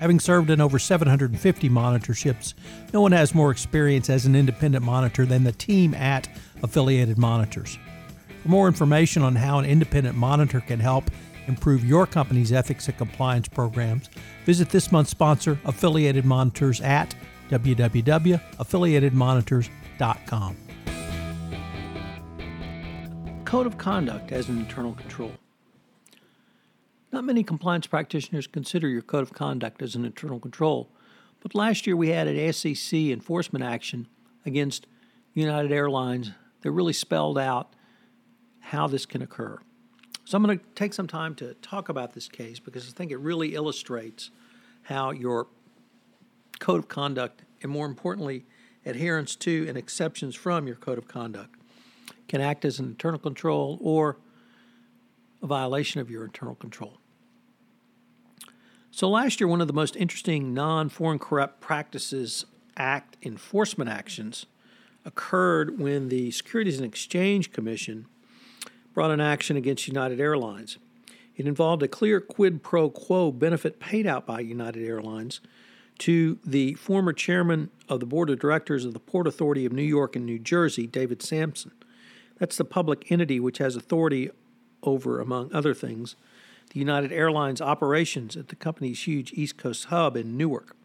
Having served in over 750 monitorships, no one has more experience as an independent monitor than the team at Affiliated Monitors. For more information on how an independent monitor can help improve your company's ethics and compliance programs, visit this month's sponsor, Affiliated Monitors, at www.affiliatedmonitors.com. Code of conduct as an internal control. Not many compliance practitioners consider your code of conduct as an internal control, but last year we had an SEC enforcement action against United Airlines that really spelled out how this can occur. So I'm going to take some time to talk about this case because I think it really illustrates how your code of conduct and more importantly, adherence to and exceptions from your code of conduct can act as an internal control or a violation of your internal control. So, last year, one of the most interesting non Foreign Corrupt Practices Act enforcement actions occurred when the Securities and Exchange Commission brought an action against United Airlines. It involved a clear quid pro quo benefit paid out by United Airlines to the former chairman of the board of directors of the Port Authority of New York and New Jersey, David Samson. That's the public entity which has authority over, among other things, the United Airlines operations at the company's huge East Coast hub in Newark.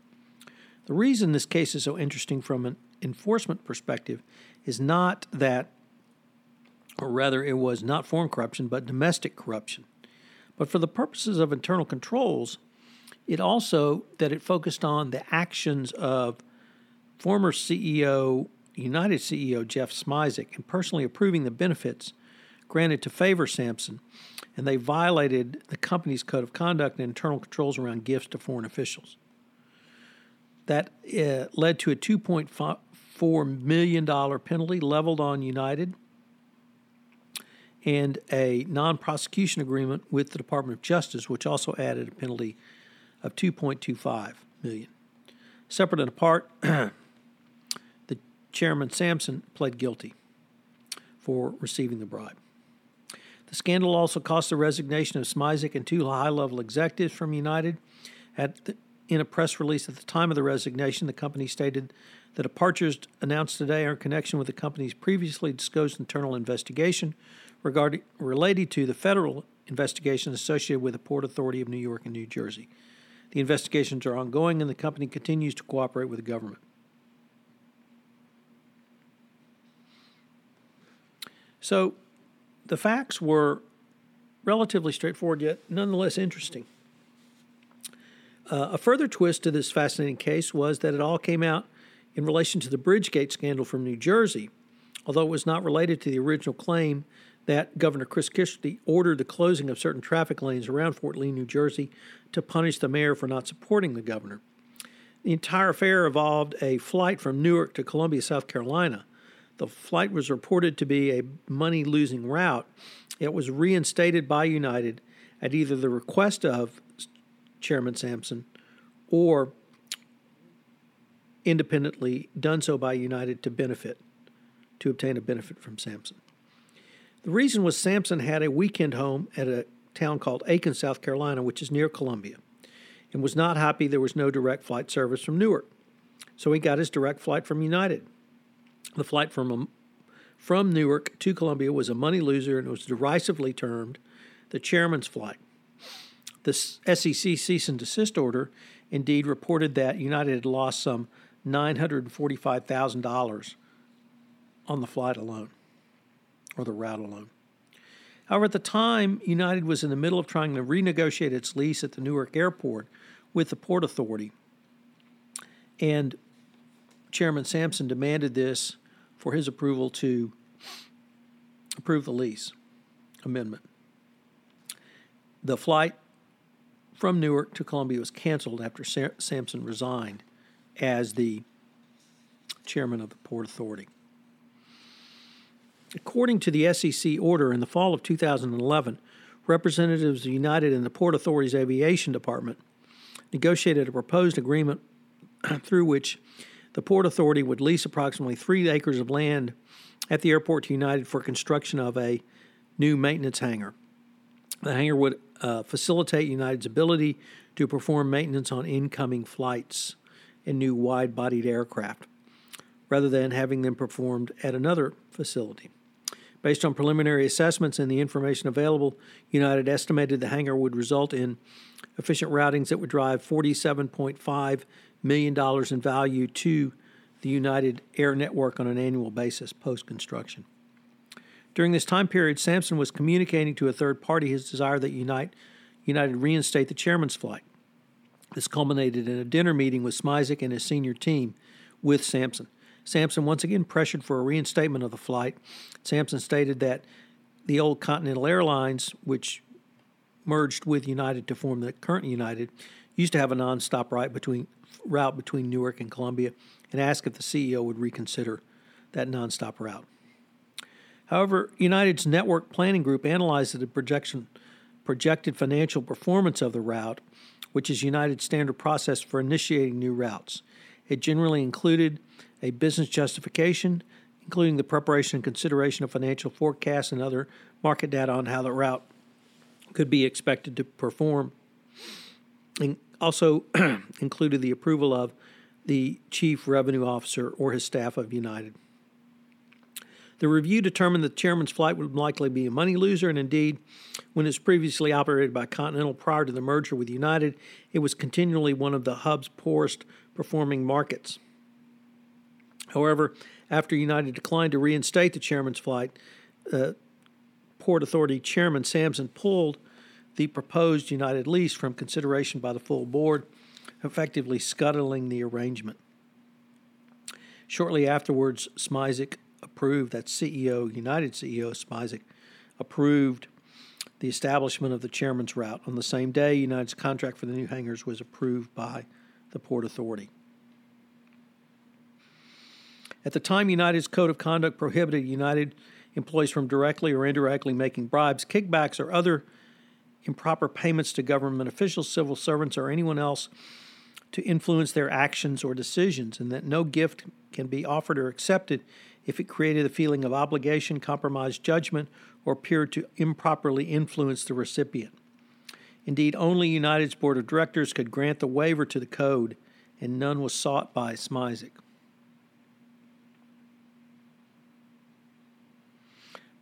The reason this case is so interesting from an enforcement perspective is not that, or rather, it was not foreign corruption, but domestic corruption. But for the purposes of internal controls, it also that it focused on the actions of former CEO, United CEO Jeff Smisek, and personally approving the benefits granted to favor Samson, and they violated the company's code of conduct and internal controls around gifts to foreign officials. That uh, led to a $2.4 million penalty leveled on United and a non prosecution agreement with the Department of Justice, which also added a penalty of 2.25 million. Separate and apart, the chairman Samson pled guilty for receiving the bribe. The scandal also cost the resignation of Smisek and two high level executives from United. The, in a press release at the time of the resignation, the company stated the departures announced today are in connection with the company's previously disclosed internal investigation regarding related to the federal investigation associated with the Port Authority of New York and New Jersey. The investigations are ongoing and the company continues to cooperate with the government. So, the facts were relatively straightforward, yet nonetheless interesting. Uh, a further twist to this fascinating case was that it all came out in relation to the Bridgegate scandal from New Jersey, although it was not related to the original claim that Governor Chris Christie ordered the closing of certain traffic lanes around Fort Lee, New Jersey, to punish the mayor for not supporting the governor. The entire affair involved a flight from Newark to Columbia, South Carolina, the flight was reported to be a money losing route. It was reinstated by United at either the request of Chairman Samson or independently done so by United to benefit, to obtain a benefit from Samson. The reason was Samson had a weekend home at a town called Aiken, South Carolina, which is near Columbia, and was not happy there was no direct flight service from Newark. So he got his direct flight from United. The flight from, um, from Newark to Columbia was a money loser and was derisively termed the chairman's flight. The SEC cease and desist order indeed reported that United had lost some $945,000 on the flight alone, or the route alone. However, at the time, United was in the middle of trying to renegotiate its lease at the Newark airport with the Port Authority. And Chairman Samson demanded this for his approval to approve the lease amendment. The flight from Newark to Columbia was canceled after Sa- Samson resigned as the chairman of the Port Authority. According to the SEC order in the fall of 2011, representatives of United and the Port Authority's aviation department negotiated a proposed agreement through which the Port Authority would lease approximately three acres of land at the airport to United for construction of a new maintenance hangar. The hangar would uh, facilitate United's ability to perform maintenance on incoming flights and new wide bodied aircraft, rather than having them performed at another facility. Based on preliminary assessments and the information available, United estimated the hangar would result in efficient routings that would drive $47.5 million dollars in value to the United Air Network on an annual basis post construction. During this time period, Samson was communicating to a third party his desire that United, United reinstate the chairman's flight. This culminated in a dinner meeting with Smisek and his senior team with Samson. Samson once again pressured for a reinstatement of the flight. Samson stated that the old Continental Airlines, which merged with United to form the current United, used to have a nonstop route between route between Newark and Columbia, and asked if the CEO would reconsider that nonstop route. However, United's network planning group analyzed the projection, projected financial performance of the route, which is United's standard process for initiating new routes. It generally included a business justification, including the preparation and consideration of financial forecasts and other market data on how the route could be expected to perform. And also included the approval of the chief revenue officer or his staff of United. The review determined that the chairman's flight would likely be a money loser, and indeed, when it was previously operated by Continental prior to the merger with United, it was continually one of the hub's poorest performing markets. However, after United declined to reinstate the chairman's flight, uh, Port Authority Chairman Samson pulled the proposed United lease from consideration by the full board, effectively scuttling the arrangement. Shortly afterwards, Smisek approved, that CEO, United CEO Smisek, approved the establishment of the chairman's route. On the same day, United's contract for the new hangars was approved by the Port Authority. At the time, United's code of conduct prohibited United employees from directly or indirectly making bribes, kickbacks, or other improper payments to government officials, civil servants, or anyone else to influence their actions or decisions, and that no gift can be offered or accepted if it created a feeling of obligation, compromised judgment, or appeared to improperly influence the recipient. Indeed, only United's board of directors could grant the waiver to the code, and none was sought by Smisek.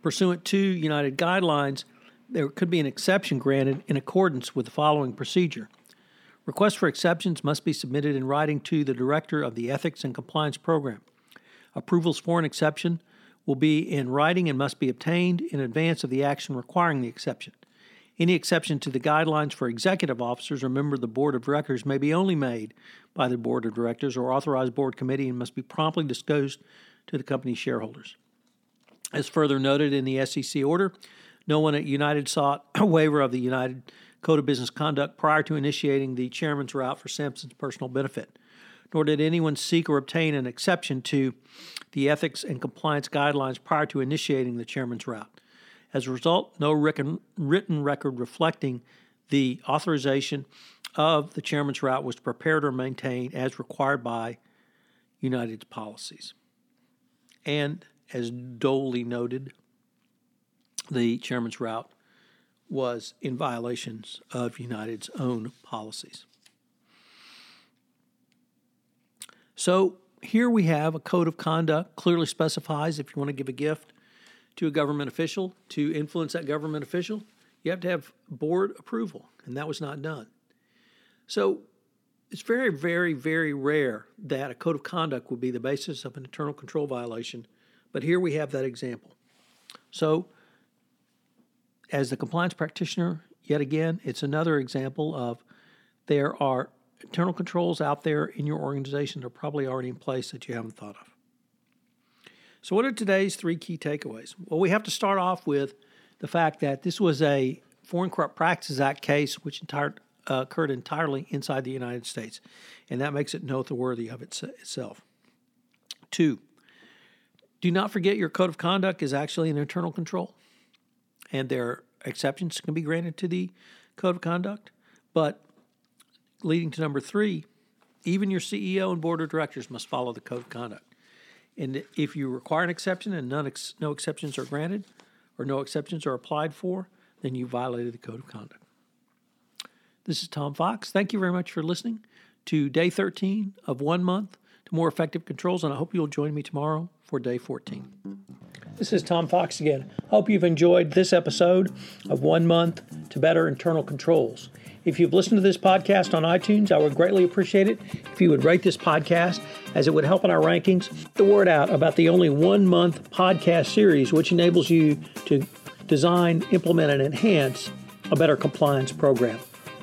Pursuant to United guidelines, there could be an exception granted in accordance with the following procedure. Requests for exceptions must be submitted in writing to the Director of the Ethics and Compliance Program. Approvals for an exception will be in writing and must be obtained in advance of the action requiring the exception. Any exception to the guidelines for executive officers or member of the board of directors may be only made by the board of directors or authorized board committee and must be promptly disclosed to the company's shareholders. As further noted in the SEC order, no one at United sought a waiver of the United Code of Business Conduct prior to initiating the chairman's route for Samson's personal benefit nor did anyone seek or obtain an exception to the ethics and compliance guidelines prior to initiating the chairman's route. As a result, no written record reflecting the authorization of the chairman's route was prepared or maintained as required by United's policies. And as Doley noted, the chairman's route was in violations of United's own policies. So here we have a code of conduct clearly specifies if you want to give a gift to a government official to influence that government official, you have to have board approval, and that was not done. So it's very, very, very rare that a code of conduct would be the basis of an internal control violation, but here we have that example. So, as the compliance practitioner, yet again, it's another example of there are internal controls out there in your organization that are probably already in place that you haven't thought of. So, what are today's three key takeaways? Well, we have to start off with the fact that this was a Foreign Corrupt Practices Act case which entire, uh, occurred entirely inside the United States, and that makes it noteworthy of its, itself. Two, do not forget your code of conduct is actually an internal control, and there exceptions can be granted to the code of conduct, but leading to number three, even your CEO and board of directors must follow the code of conduct. And if you require an exception and none ex- no exceptions are granted or no exceptions are applied for, then you violated the code of conduct. This is Tom Fox. Thank you very much for listening to day 13 of one month to more effective controls, and I hope you'll join me tomorrow for day 14. This is Tom Fox again. Hope you've enjoyed this episode of One Month to Better Internal Controls. If you've listened to this podcast on iTunes, I would greatly appreciate it if you would rate this podcast, as it would help in our rankings. The word out about the only one month podcast series, which enables you to design, implement, and enhance a better compliance program.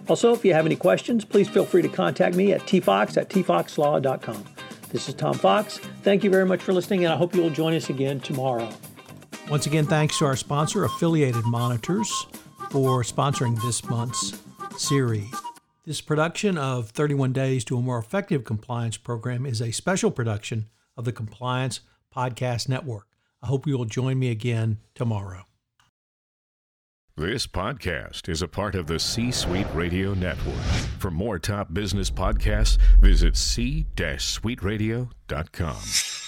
Also, if you have any questions, please feel free to contact me at tfox at tfoxlaw.com. This is Tom Fox. Thank you very much for listening, and I hope you will join us again tomorrow. Once again, thanks to our sponsor, Affiliated Monitors, for sponsoring this month's series. This production of 31 Days to a More Effective Compliance Program is a special production of the Compliance Podcast Network. I hope you will join me again tomorrow. This podcast is a part of the C Suite Radio Network. For more top business podcasts, visit c-suiteradio.com.